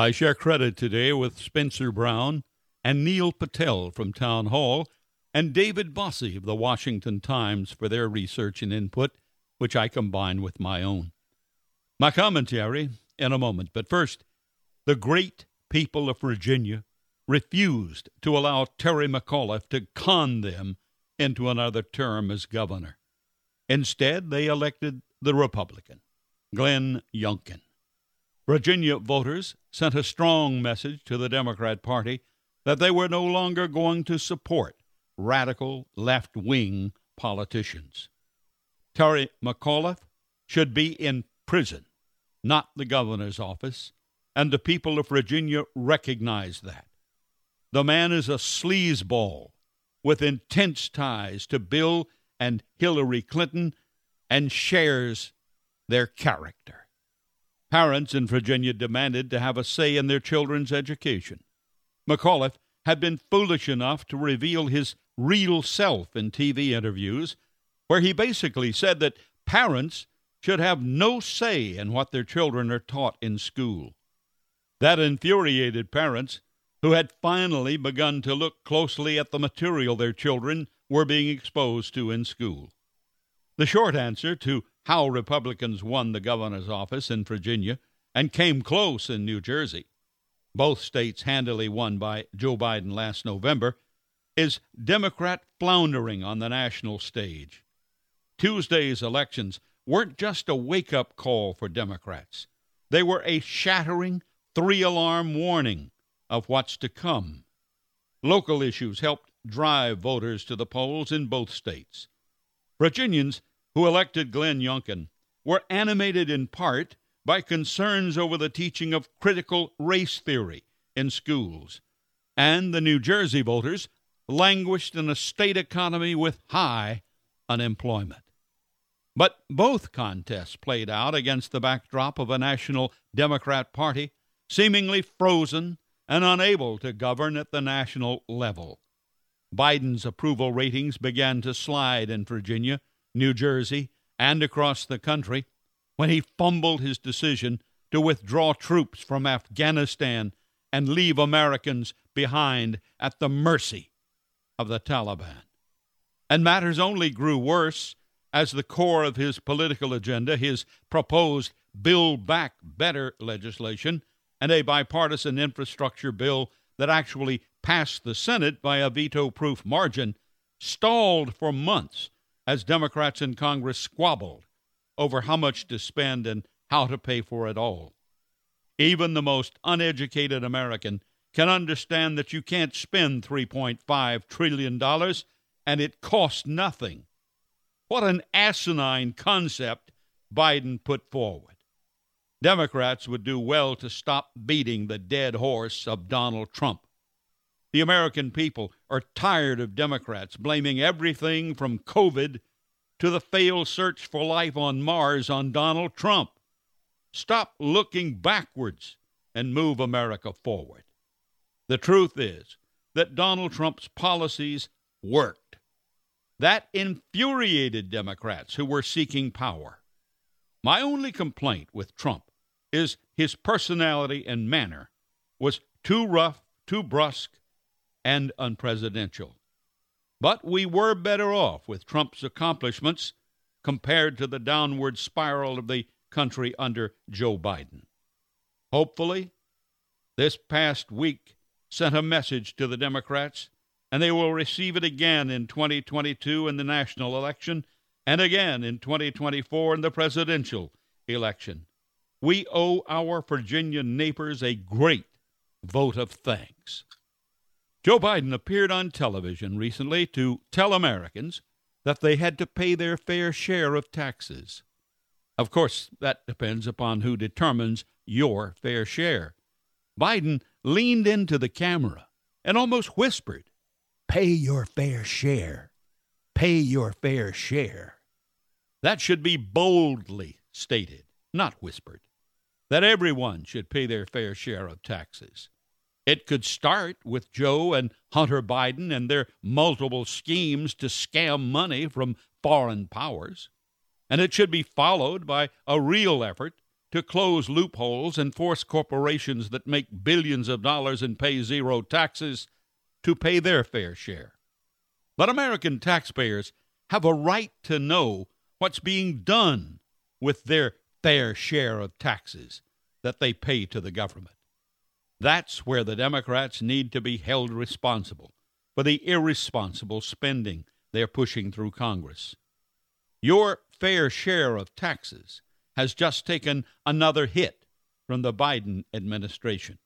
I share credit today with Spencer Brown and Neil Patel from Town Hall and David Bossie of the Washington Times for their research and input, which I combine with my own. My commentary in a moment, but first, the great people of Virginia refused to allow Terry McAuliffe to con them into another term as governor. Instead, they elected the Republican, Glenn Youngkin. Virginia voters sent a strong message to the Democrat Party that they were no longer going to support radical left wing politicians. Terry McAuliffe should be in prison, not the governor's office, and the people of Virginia recognize that. The man is a sleazeball with intense ties to Bill and Hillary Clinton and shares their character. Parents in Virginia demanded to have a say in their children's education. McAuliffe had been foolish enough to reveal his real self in TV interviews, where he basically said that parents should have no say in what their children are taught in school. That infuriated parents who had finally begun to look closely at the material their children were being exposed to in school. The short answer to how Republicans won the governor's office in Virginia and came close in New Jersey, both states handily won by Joe Biden last November, is Democrat floundering on the national stage. Tuesday's elections weren't just a wake up call for Democrats, they were a shattering three alarm warning of what's to come. Local issues helped drive voters to the polls in both states. Virginians who elected Glenn Youngkin were animated in part by concerns over the teaching of critical race theory in schools, and the New Jersey voters languished in a state economy with high unemployment. But both contests played out against the backdrop of a national Democrat Party seemingly frozen and unable to govern at the national level. Biden's approval ratings began to slide in Virginia, New Jersey, and across the country when he fumbled his decision to withdraw troops from Afghanistan and leave Americans behind at the mercy of the Taliban. And matters only grew worse as the core of his political agenda, his proposed Build Back Better legislation, and a bipartisan infrastructure bill that actually passed the Senate by a veto proof margin stalled for months as Democrats in Congress squabbled over how much to spend and how to pay for it all. Even the most uneducated American can understand that you can't spend $3.5 trillion and it costs nothing. What an asinine concept Biden put forward. Democrats would do well to stop beating the dead horse of Donald Trump. The American people are tired of Democrats blaming everything from COVID to the failed search for life on Mars on Donald Trump. Stop looking backwards and move America forward. The truth is that Donald Trump's policies worked. That infuriated Democrats who were seeking power. My only complaint with Trump is his personality and manner was too rough, too brusque, and unpresidential. But we were better off with Trump's accomplishments compared to the downward spiral of the country under Joe Biden. Hopefully, this past week sent a message to the Democrats, and they will receive it again in 2022 in the national election and again in 2024 in the presidential election we owe our Virginia neighbors a great vote of thanks. Joe Biden appeared on television recently to tell Americans that they had to pay their fair share of taxes. Of course, that depends upon who determines your fair share. Biden leaned into the camera and almost whispered, Pay your fair share. Pay your fair share. That should be boldly stated, not whispered that everyone should pay their fair share of taxes. It could start with Joe and Hunter Biden and their multiple schemes to scam money from foreign powers, and it should be followed by a real effort to close loopholes and force corporations that make billions of dollars and pay zero taxes to pay their fair share. But American taxpayers have a right to know what's being done with their fair share of taxes that they pay to the government. That's where the Democrats need to be held responsible for the irresponsible spending they're pushing through Congress. Your fair share of taxes has just taken another hit from the Biden administration.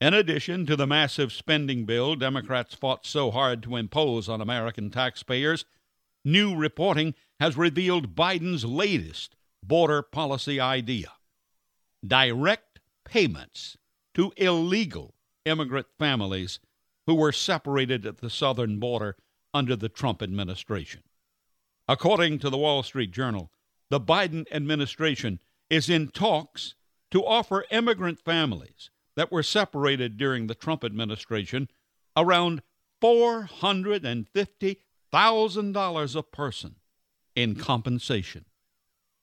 In addition to the massive spending bill Democrats fought so hard to impose on American taxpayers, new reporting has revealed Biden's latest border policy idea direct payments to illegal immigrant families who were separated at the southern border under the Trump administration. According to the Wall Street Journal, the Biden administration is in talks to offer immigrant families that were separated during the Trump administration around $450,000 a person in compensation.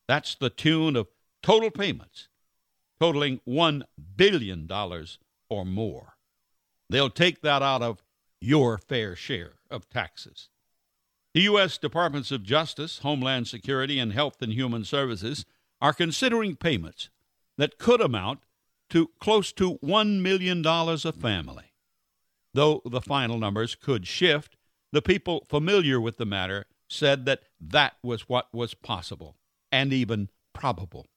That's the tune of total payments totaling $1 billion or more. They'll take that out of your fair share of taxes. The U.S. Departments of Justice, Homeland Security, and Health and Human Services are considering payments that could amount to close to $1 million a family. Though the final numbers could shift, the people familiar with the matter said that that was what was possible and even probable.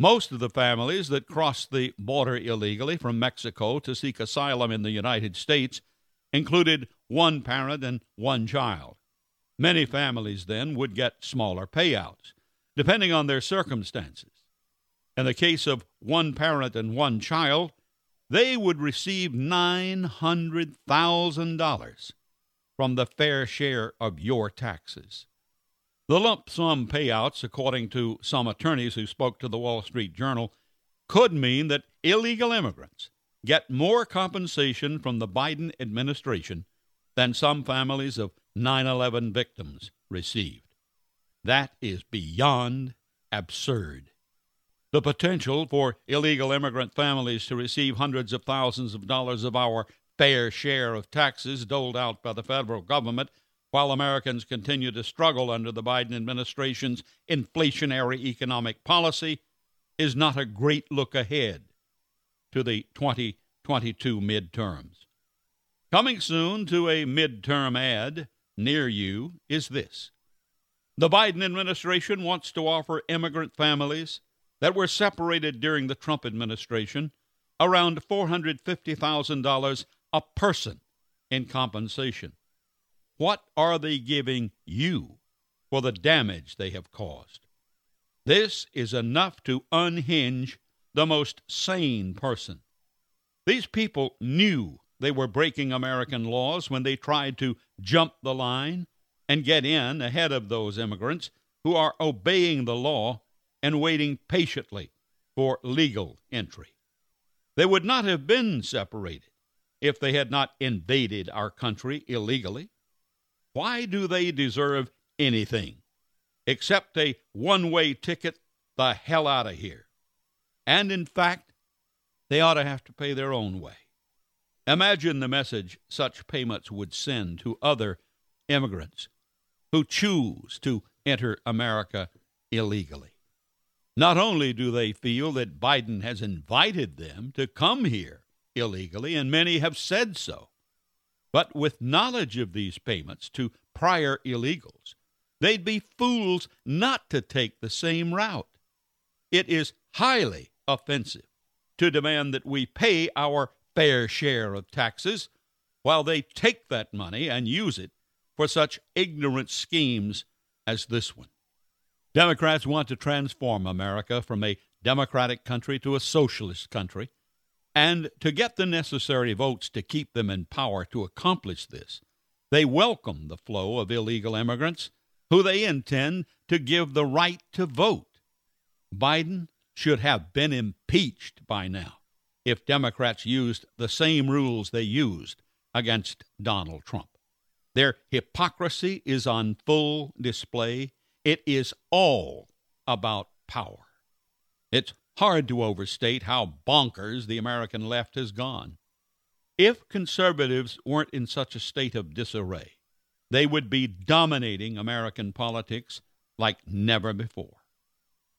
Most of the families that crossed the border illegally from Mexico to seek asylum in the United States included one parent and one child. Many families then would get smaller payouts, depending on their circumstances. In the case of one parent and one child, they would receive $900,000 from the fair share of your taxes. The lump sum payouts, according to some attorneys who spoke to the Wall Street Journal, could mean that illegal immigrants get more compensation from the Biden administration than some families of 9 11 victims received. That is beyond absurd. The potential for illegal immigrant families to receive hundreds of thousands of dollars of our fair share of taxes doled out by the federal government while Americans continue to struggle under the Biden administration's inflationary economic policy is not a great look ahead to the 2022 midterms. Coming soon to a midterm ad near you is this The Biden administration wants to offer immigrant families that were separated during the Trump administration around $450,000 a person in compensation. What are they giving you for the damage they have caused? This is enough to unhinge the most sane person. These people knew they were breaking American laws when they tried to jump the line and get in ahead of those immigrants who are obeying the law and waiting patiently for legal entry. They would not have been separated if they had not invaded our country illegally. Why do they deserve anything except a one way ticket the hell out of here? And in fact, they ought to have to pay their own way. Imagine the message such payments would send to other immigrants who choose to enter America illegally. Not only do they feel that Biden has invited them to come here illegally, and many have said so, but with knowledge of these payments to prior illegals, they'd be fools not to take the same route. It is highly offensive to demand that we pay our fair share of taxes while they take that money and use it for such ignorant schemes as this one. Democrats want to transform America from a democratic country to a socialist country, and to get the necessary votes to keep them in power to accomplish this, they welcome the flow of illegal immigrants who they intend to give the right to vote. Biden should have been impeached by now if Democrats used the same rules they used against Donald Trump. Their hypocrisy is on full display. It is all about power. It's hard to overstate how bonkers the American left has gone. If conservatives weren't in such a state of disarray, they would be dominating American politics like never before.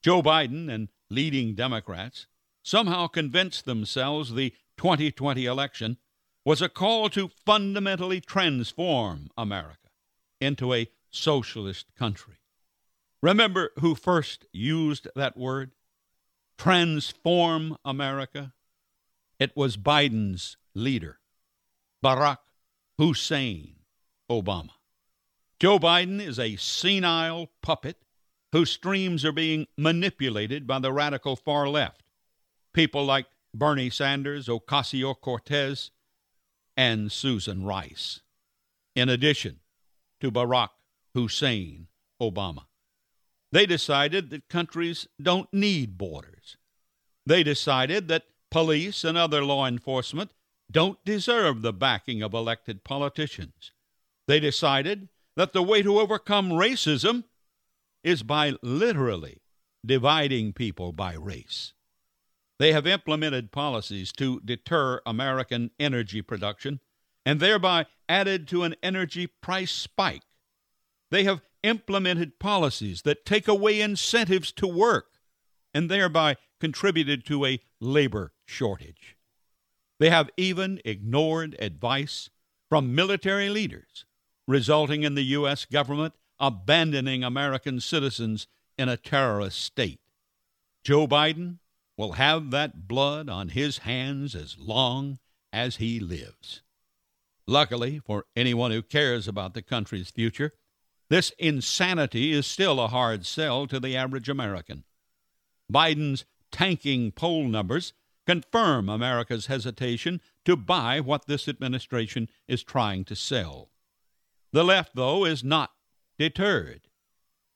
Joe Biden and leading Democrats somehow convinced themselves the 2020 election was a call to fundamentally transform America into a socialist country. Remember who first used that word? Transform America? It was Biden's leader, Barack Hussein Obama. Joe Biden is a senile puppet whose streams are being manipulated by the radical far left. People like Bernie Sanders, Ocasio Cortez, and Susan Rice, in addition to Barack Hussein Obama. They decided that countries don't need borders. They decided that police and other law enforcement don't deserve the backing of elected politicians. They decided that the way to overcome racism is by literally dividing people by race. They have implemented policies to deter American energy production and thereby added to an energy price spike. They have implemented policies that take away incentives to work and thereby contributed to a labor shortage. They have even ignored advice from military leaders, resulting in the U.S. government abandoning American citizens in a terrorist state. Joe Biden will have that blood on his hands as long as he lives. Luckily, for anyone who cares about the country's future, this insanity is still a hard sell to the average American. Biden's tanking poll numbers confirm America's hesitation to buy what this administration is trying to sell. The left, though, is not deterred,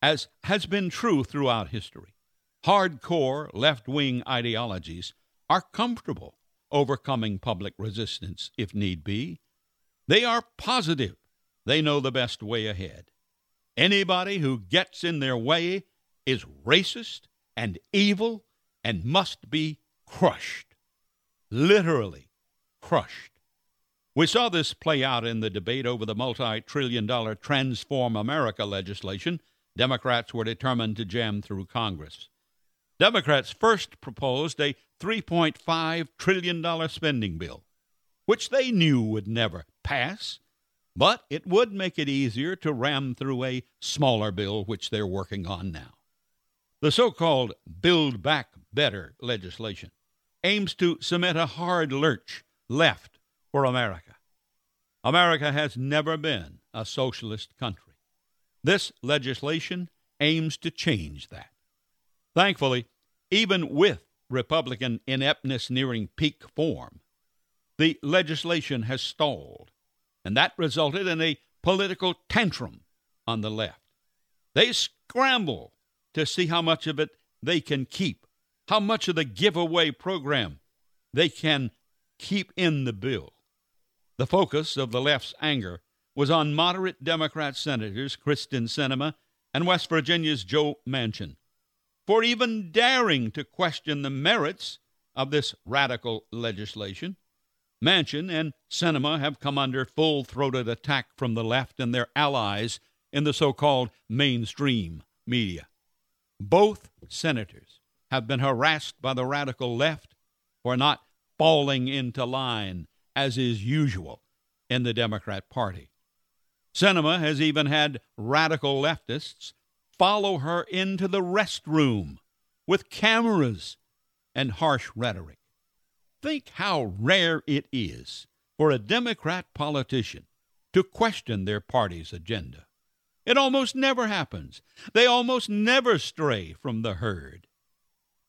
as has been true throughout history hardcore left wing ideologies are comfortable overcoming public resistance if need be. They are positive they know the best way ahead. Anybody who gets in their way is racist and evil and must be crushed. Literally crushed. We saw this play out in the debate over the multi trillion dollar Transform America legislation Democrats were determined to jam through Congress. Democrats first proposed a $3.5 trillion spending bill, which they knew would never pass, but it would make it easier to ram through a smaller bill, which they're working on now. The so called Build Back Better legislation aims to cement a hard lurch left for America. America has never been a socialist country. This legislation aims to change that. Thankfully, even with Republican ineptness nearing peak form, the legislation has stalled, and that resulted in a political tantrum on the left. They scramble to see how much of it they can keep, how much of the giveaway program they can keep in the bill. The focus of the left's anger was on moderate Democrat senators Kyrsten Sinema and West Virginia's Joe Manchin, for even daring to question the merits of this radical legislation. Manchin and Sinema have come under full throated attack from the left and their allies in the so called mainstream media. Both senators have been harassed by the radical left for not falling into line, as is usual in the Democrat Party. Sinema has even had radical leftists follow her into the restroom with cameras and harsh rhetoric. Think how rare it is for a Democrat politician to question their party's agenda. It almost never happens. They almost never stray from the herd.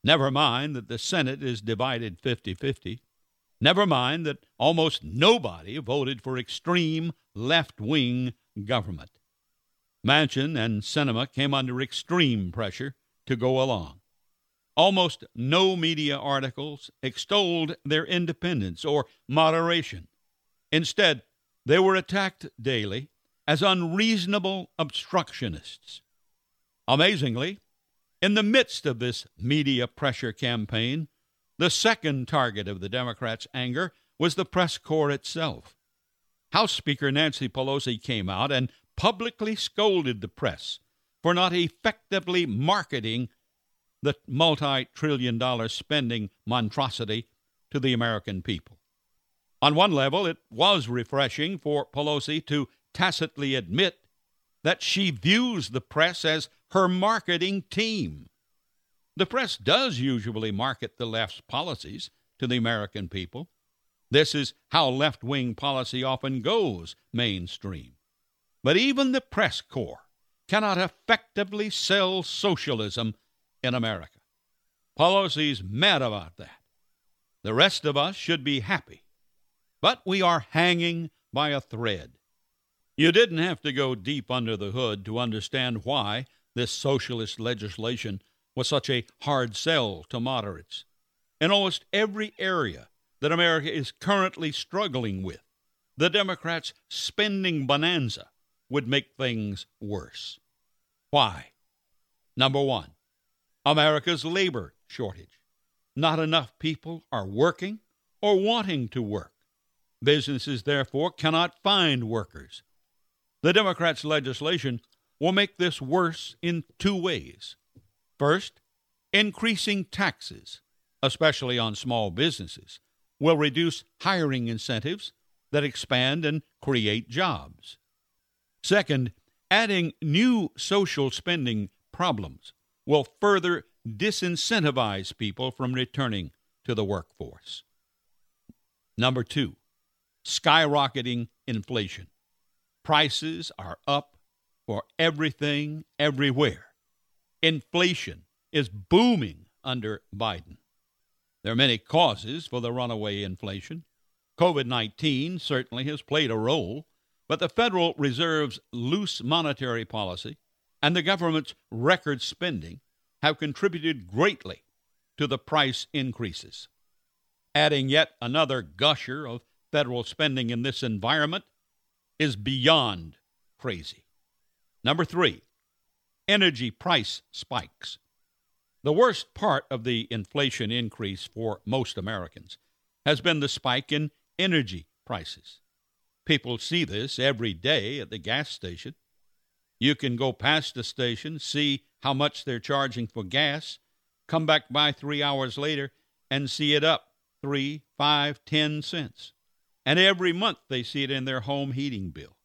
Never mind that the Senate is divided 50 50. Never mind that almost nobody voted for extreme left wing government. Manchin and Sinema came under extreme pressure to go along. Almost no media articles extolled their independence or moderation. Instead, they were attacked daily as unreasonable obstructionists. Amazingly, In the midst of this media pressure campaign, the second target of the Democrats' anger was the press corps itself. House Speaker Nancy Pelosi came out and publicly scolded the press for not effectively marketing the multi trillion dollar spending monstrosity to the American people. On one level, it was refreshing for Pelosi to tacitly admit that she views the press as her marketing team. The press does usually market the left's policies to the American people. This is how left wing policy often goes mainstream. But even the press corps cannot effectively sell socialism in America. Pelosi's mad about that. The rest of us should be happy. But we are hanging by a thread. You didn't have to go deep under the hood to understand why this socialist legislation was such a hard sell to moderates. In almost every area that America is currently struggling with, the Democrats' spending bonanza would make things worse. Why? Number one, America's labor shortage. Not enough people are working or wanting to work. Businesses, therefore, cannot find workers. The Democrats' legislation will make this worse in two ways. First, increasing taxes, especially on small businesses, will reduce hiring incentives that expand and create jobs. Second, adding new social spending problems will further disincentivize people from returning to the workforce. Number two, skyrocketing inflation. Prices are up for everything, everywhere. Inflation is booming under Biden. There are many causes for the runaway inflation. COVID 19 certainly has played a role, but the Federal Reserve's loose monetary policy and the government's record spending have contributed greatly to the price increases. Adding yet another gusher of federal spending in this environment is beyond crazy. Number three, energy price spikes. The worst part of the inflation increase for most Americans has been the spike in energy prices. People see this every day at the gas station. You can go past the station, see how much they're charging for gas, come back by three hours later, and see it up three, five, ten cents and every month they see it in their home heating bill.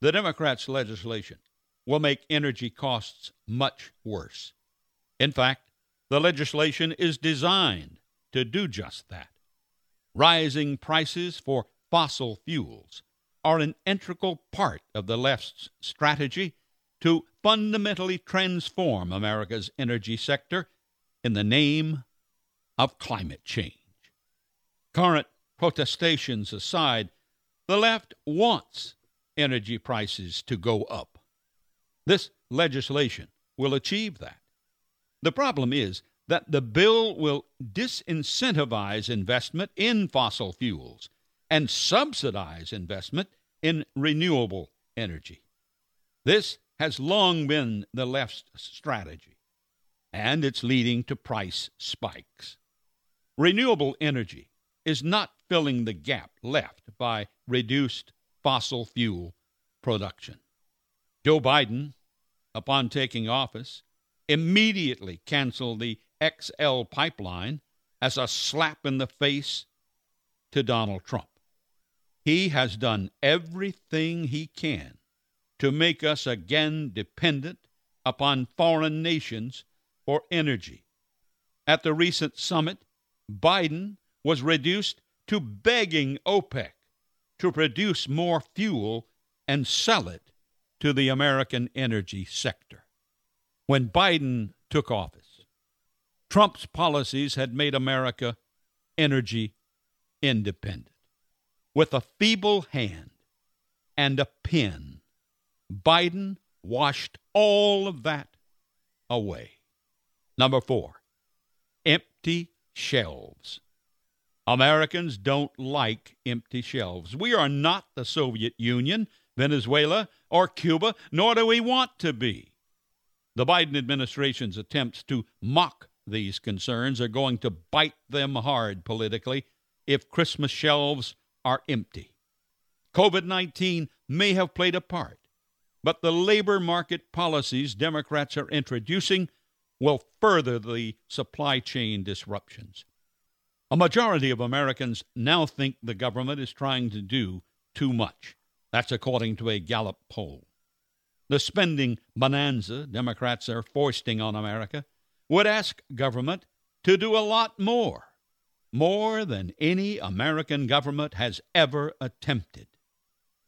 The Democrats' legislation will make energy costs much worse. In fact, the legislation is designed to do just that. Rising prices for fossil fuels are an integral part of the left's strategy to fundamentally transform America's energy sector in the name of climate change. Current protestations aside, the left wants energy prices to go up. This legislation will achieve that. The problem is that the bill will disincentivize investment in fossil fuels and subsidize investment in renewable energy. This has long been the left's strategy, and it's leading to price spikes. Renewable energy is not filling the gap left by reduced fossil fuel production. Joe Biden, upon taking office, immediately canceled the XL pipeline as a slap in the face to Donald Trump. He has done everything he can to make us again dependent upon foreign nations for energy. At the recent summit, Biden was reduced to begging OPEC to produce more fuel and sell it to the American energy sector. When Biden took office, Trump's policies had made America energy independent. With a feeble hand and a pen, Biden washed all of that away. Number four, empty shelves. Americans don't like empty shelves. We are not the Soviet Union, Venezuela, or Cuba, nor do we want to be. The Biden administration's attempts to mock these concerns are going to bite them hard politically if Christmas shelves are empty. COVID 19 may have played a part, but the labor market policies Democrats are introducing will further the supply chain disruptions. A majority of Americans now think the government is trying to do too much. That's according to a Gallup poll. The spending bonanza Democrats are foisting on America would ask government to do a lot more, more than any American government has ever attempted.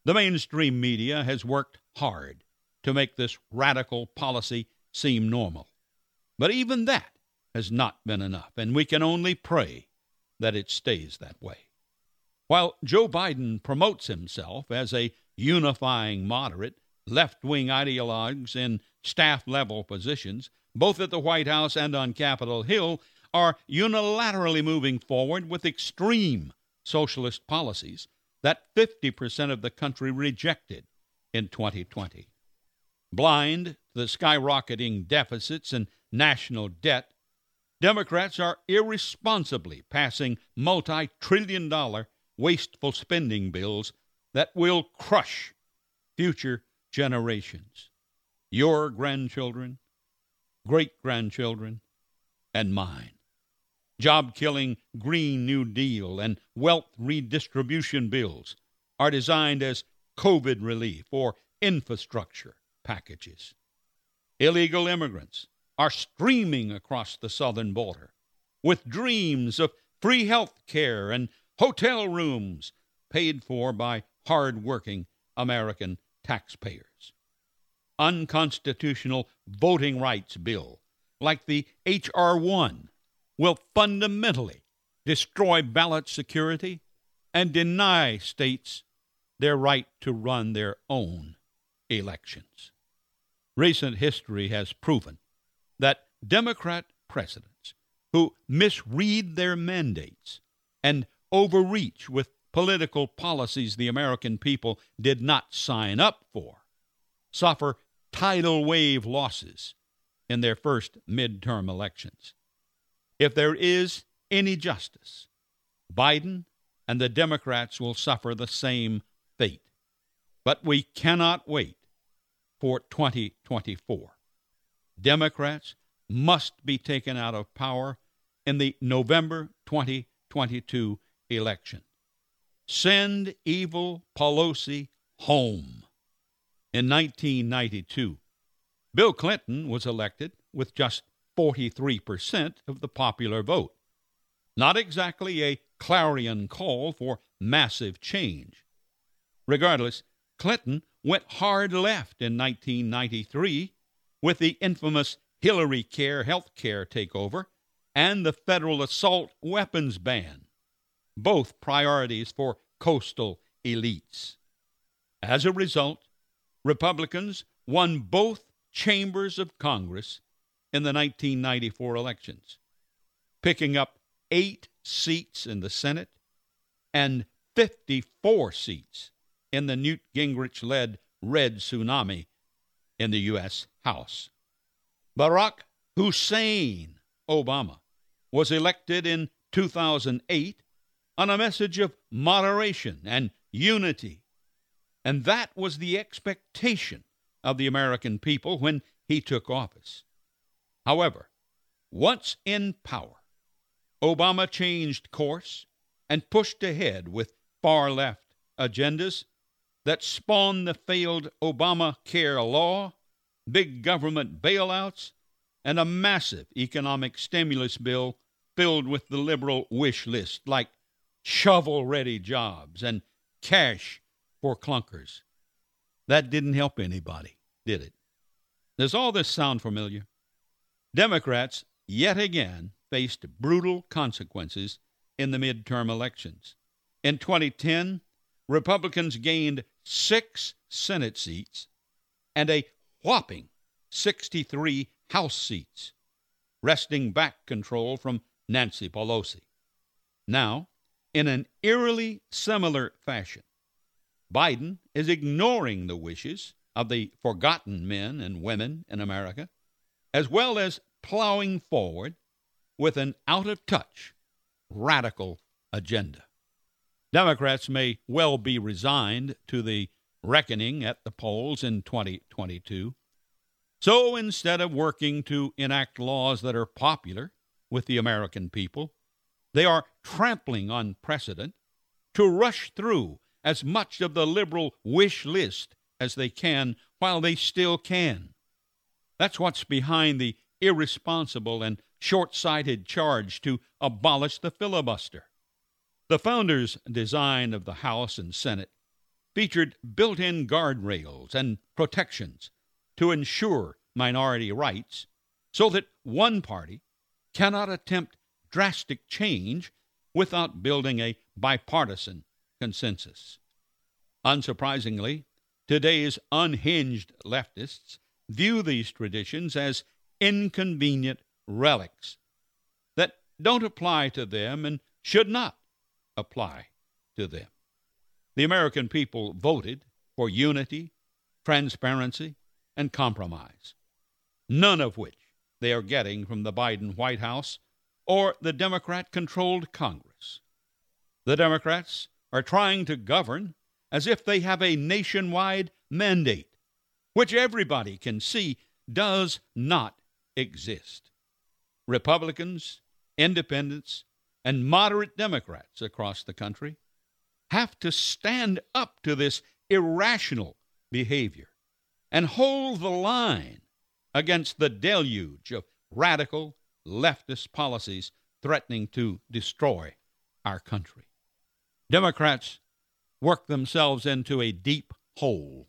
The mainstream media has worked hard to make this radical policy seem normal. But even that has not been enough, and we can only pray that it stays that way. While Joe Biden promotes himself as a unifying moderate, left wing ideologues in staff level positions, both at the White House and on Capitol Hill, are unilaterally moving forward with extreme socialist policies that 50% of the country rejected in 2020. Blind to the skyrocketing deficits and national debt, Democrats are irresponsibly passing multi trillion dollar wasteful spending bills that will crush future generations. Your grandchildren, great grandchildren, and mine. Job killing Green New Deal and wealth redistribution bills are designed as COVID relief or infrastructure packages. Illegal immigrants are streaming across the southern border with dreams of free health care and hotel rooms paid for by hard-working American taxpayers. Unconstitutional voting rights bill like the H.R. 1 will fundamentally destroy ballot security and deny states their right to run their own elections. Recent history has proven that Democrat presidents who misread their mandates and overreach with political policies the American people did not sign up for suffer tidal wave losses in their first midterm elections. If there is any justice, Biden and the Democrats will suffer the same fate. But we cannot wait for 2024. Democrats must be taken out of power in the November 2022 election. Send evil Pelosi home. In 1992, Bill Clinton was elected with just 43% of the popular vote. Not exactly a clarion call for massive change. Regardless, Clinton went hard left in 1993 with the infamous Hillary Care health care takeover and the federal assault weapons ban, both priorities for coastal elites. As a result, Republicans won both chambers of Congress in the 1994 elections, picking up eight seats in the Senate and 54 seats in the Newt Gingrich led Red Tsunami in the U.S. House. Barack Hussein Obama was elected in 2008 on a message of moderation and unity. And that was the expectation of the American people when he took office. However, once in power, Obama changed course and pushed ahead with far left agendas that spawned the failed Obamacare law, big government bailouts, and a massive economic stimulus bill filled with the liberal wish list like shovel ready jobs and cash for clunkers. That didn't help anybody, did it? Does all this sound familiar? Democrats yet again faced brutal consequences in the midterm elections. In 2010, Republicans gained six Senate seats and a whopping 63 House seats, wresting back control from Nancy Pelosi. Now, in an eerily similar fashion, Biden is ignoring the wishes of the forgotten men and women in America as well as plowing forward with an out of touch, radical agenda. Democrats may well be resigned to the reckoning at the polls in 2022. So instead of working to enact laws that are popular with the American people, they are trampling on precedent to rush through as much of the liberal wish list as they can while they still can. That's what's behind the irresponsible and short sighted charge to abolish the filibuster. The founders' design of the House and Senate featured built in guardrails and protections to ensure minority rights so that one party cannot attempt drastic change without building a bipartisan consensus. Unsurprisingly, today's unhinged leftists view these traditions as inconvenient relics that don't apply to them and should not apply to them. The American people voted for unity, transparency, and compromise, none of which they are getting from the Biden White House or the Democrat controlled Congress. The Democrats are trying to govern as if they have a nationwide mandate, which everybody can see does not exist. Republicans, independents, and moderate Democrats across the country have to stand up to this irrational behavior and hold the line against the deluge of radical leftist policies threatening to destroy our country. Democrats work themselves into a deep hole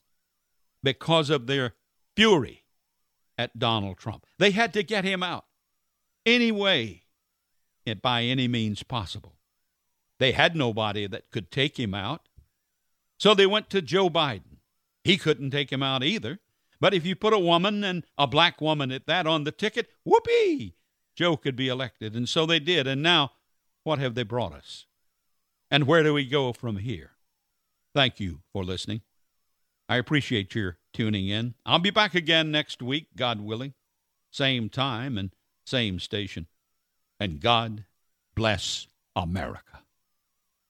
because of their fury at Donald Trump. They had to get him out any way, by any means possible. They had nobody that could take him out. So they went to Joe Biden. He couldn't take him out either. But if you put a woman and a black woman at that on the ticket, whoopee, Joe could be elected. And so they did. And now, what have they brought us? And where do we go from here? Thank you for listening. I appreciate your tuning in. I'll be back again next week, God willing, same time and same station. And God bless America.